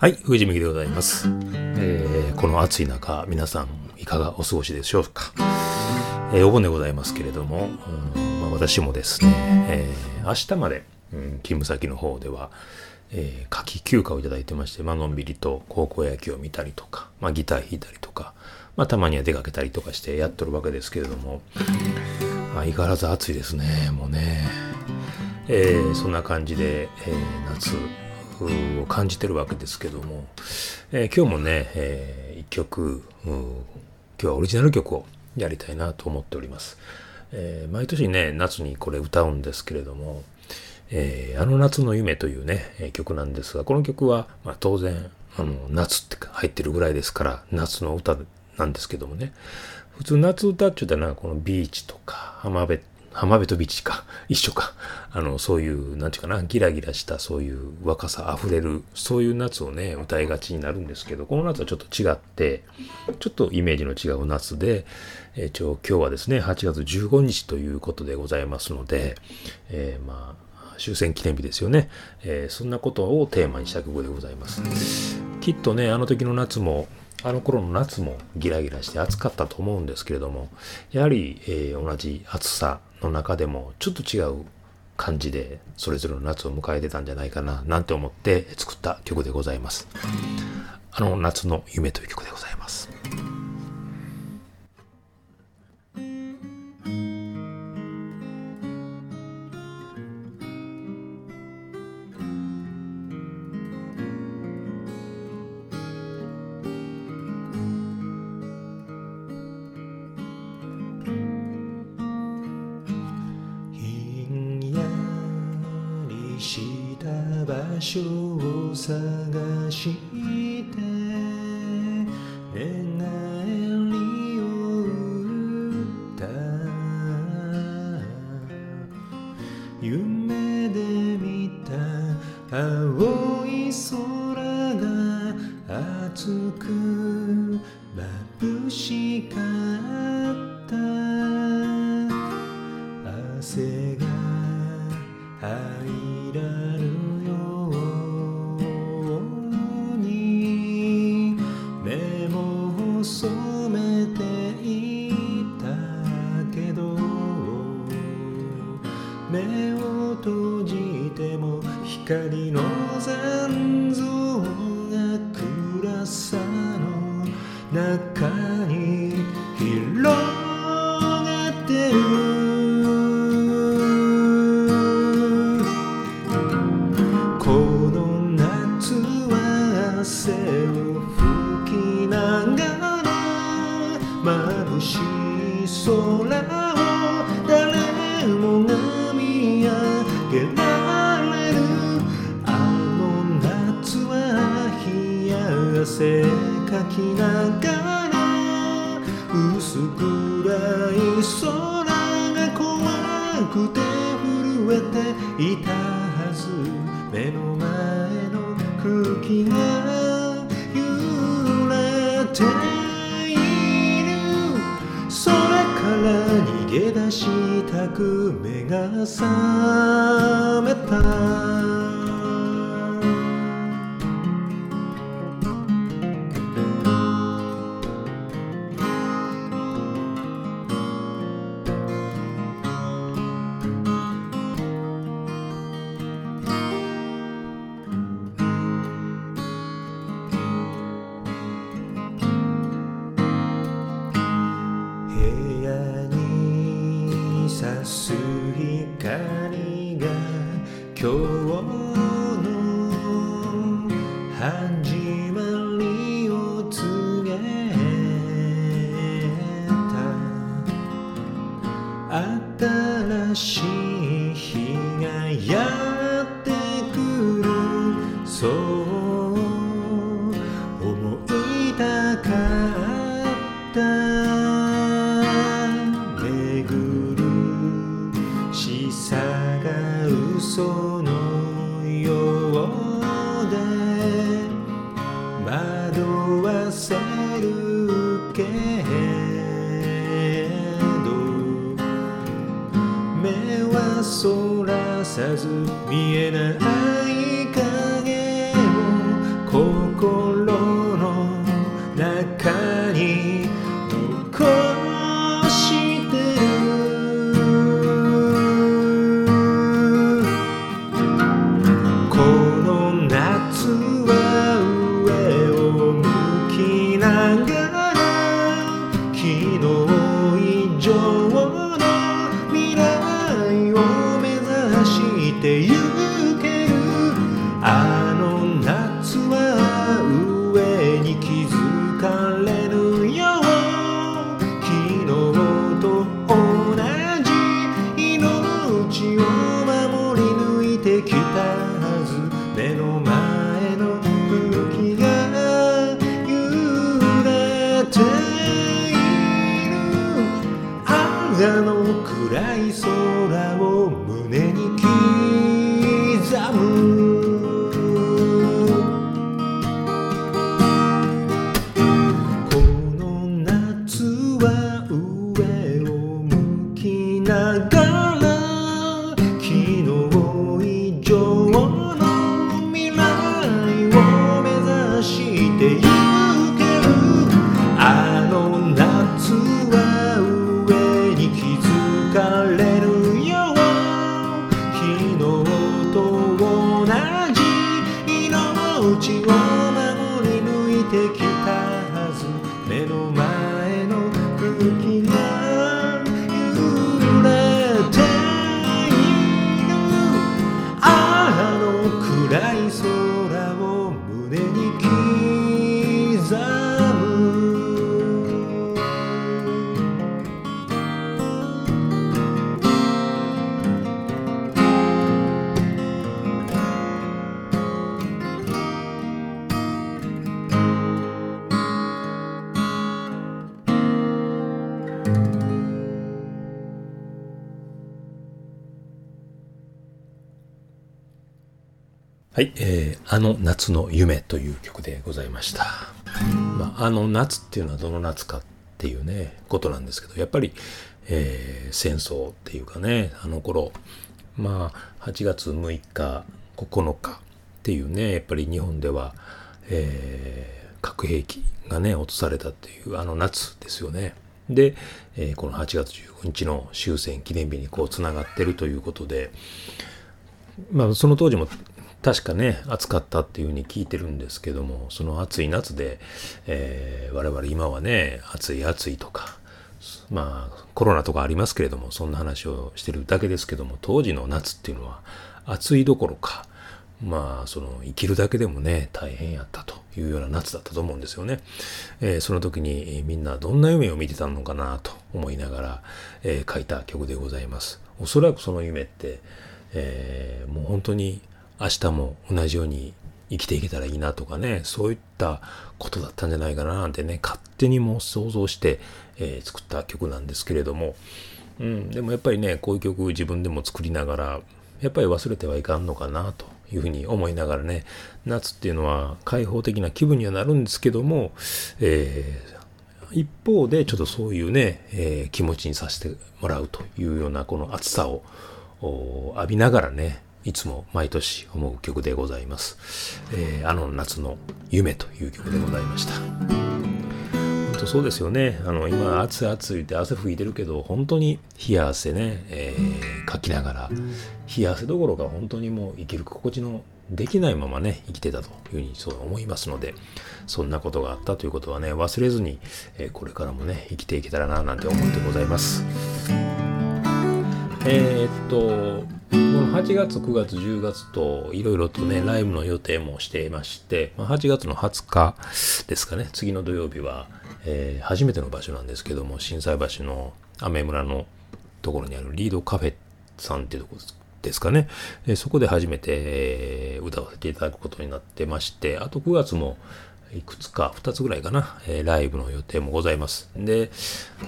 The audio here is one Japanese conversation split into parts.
はい、藤見でございます、えーこの暑い中、皆さんいかがお過ごしでしょうか。えーお盆でございますけれども、うんまあ、私もですね、えー明日まで、うん勤務先の方では、えー夏季休暇をいただいてまして、まあのんびりと高校野球を見たりとか、まあ、ギター弾いたりとか、まあ、たまには出かけたりとかしてやっとるわけですけれども、相変わらず暑いですね、もうね。えーそんな感じで、えー夏を感じてるわけですけども、えー今日もね、えー一曲今日はオリジナル曲をやりたいなと思っております、えー毎年ね夏にこれ歌うんですけれども「えーあの夏の夢」というね、曲なんですがこの曲は、まあ、当然あの夏って入ってるぐらいですから夏の歌なんですけどもね。普通夏歌って言ったらこのビーチとか浜辺浜辺とビーチか。一緒か。あのそういうなんていうかな。ギラギラしたそういう若さあふれるそういう夏をね歌いがちになるんですけどこの夏はちょっと違ってちょっとイメージの違う夏で、えー一応今日はですね8月15日ということでございますので、えーまあ終戦記念日ですよね、えーそんなことをテーマにした曲でございます。きっとねあの時の夏もあの頃の夏もギラギラして暑かったと思うんですけれどもやはり、えー同じ暑さの中でもちょっと違う感じでそれぞれの夏を迎えてたんじゃないかななんて思って作った曲でございます。あの夏の夢という曲でございます。所を探して願いを歌夢で見た青い空が熱く眩しかった汗かきながら薄暗い空が怖くて震えていたはず。目の前の空気が揺れているそれから逃げ出したく目が覚めた新しい日がやっず見えない影を心の中に残夜の暗い空を胸に刻む目の前はい、えー、あの夏の夢という曲でございました。まあ、あの夏っていうのはどの夏かっていうね、ことなんですけど、やっぱり、えー、戦争っていうかね、あの頃、まあ、8月6日、9日っていうね、やっぱり日本では、えー、核兵器がね、落とされたっていうあの夏ですよね。で、えー、この8月15日の終戦記念日にこうつながってるということで、まあ、その当時も確かね、暑かったっていうふうに聞いてるんですけども、その暑い夏で、えー、我々今はね、暑い暑いとか、まあ、コロナとかありますけれども、そんな話をしてるだけですけども、当時の夏っていうのは、暑いどころか、まあ、その、生きるだけでもね、大変やったというような夏だったと思うんですよね。えー、その時にみんなどんな夢を見てたのかなと思いながら、えー、書いた曲でございます。おそらくその夢って、えー、もう本当に明日も同じように生きていけたらいいなとかね、そういったことだったんじゃないかななんてね、勝手にも想像して、えー、作った曲なんですけれども、うん、でもやっぱりね、こういう曲自分でも作りながら、やっぱり忘れてはいかんのかなというふうに思いながらね、夏っていうのは開放的な気分にはなるんですけども、えー、一方でちょっとそういうね、えー、気持ちにさせてもらうというようなこの暑さを浴びながらね、いつも毎年思う曲でございます。えー、あの夏の夢という曲でございました。本当そうですよね。あの、今、暑い暑いって汗拭いてるけど、本当に冷や汗ね、えー、かきながら、冷や汗どころか本当にもう生きる心地のできないままね、生きてたというふうにそう思いますので、そんなことがあったということはね、忘れずに、えー、これからもね、生きていけたらな、なんて思ってございます。えー、っと、この8月、9月、10月といろいろとね、ライブの予定もしていまして、8月の20日ですかね、次の土曜日は、えー、初めての場所なんですけども、心斎橋の雨村のところにあるリードカフェさんっていうところですかね、そこで初めて、歌わせていただくことになってまして、あと9月も、いくつか、2つぐらいかな、えー、ライブの予定もございます。で、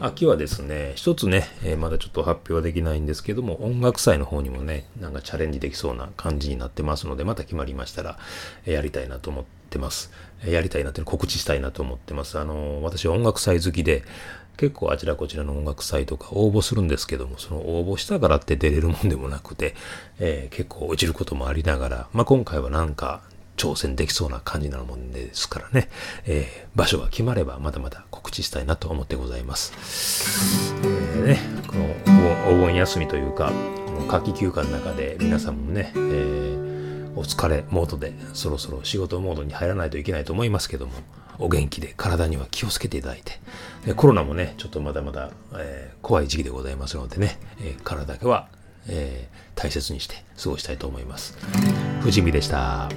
秋はですね、一つね、えー、まだちょっと発表はできないんですけども、音楽祭の方にもね、なんかチャレンジできそうな感じになってますので、また決まりましたら、えー、やりたいなと思ってます。えやりたいなって告知したいなと思ってます。あの私は音楽祭好きで、結構あちらこちらの音楽祭とか応募するんですけども、その応募したからって出れるもんでもなくて、え結構落ちることもありながら、まあ、今回はなんか挑戦できそうな感じなもんですからね、えー、場所が決まればまだまだ告知したいなと思ってございます。えー、ね、このお盆休みというか、この夏季休暇の中で皆さんもね、えー、お疲れモードでそろそろ仕事モードに入らないといけないと思いますけども、お元気で体には気をつけていただいて、でコロナもね、ちょっとまだまだ、えー、怖い時期でございますのでね、えー、体だけは、えー、大切にして過ごしたいと思います。藤見でした。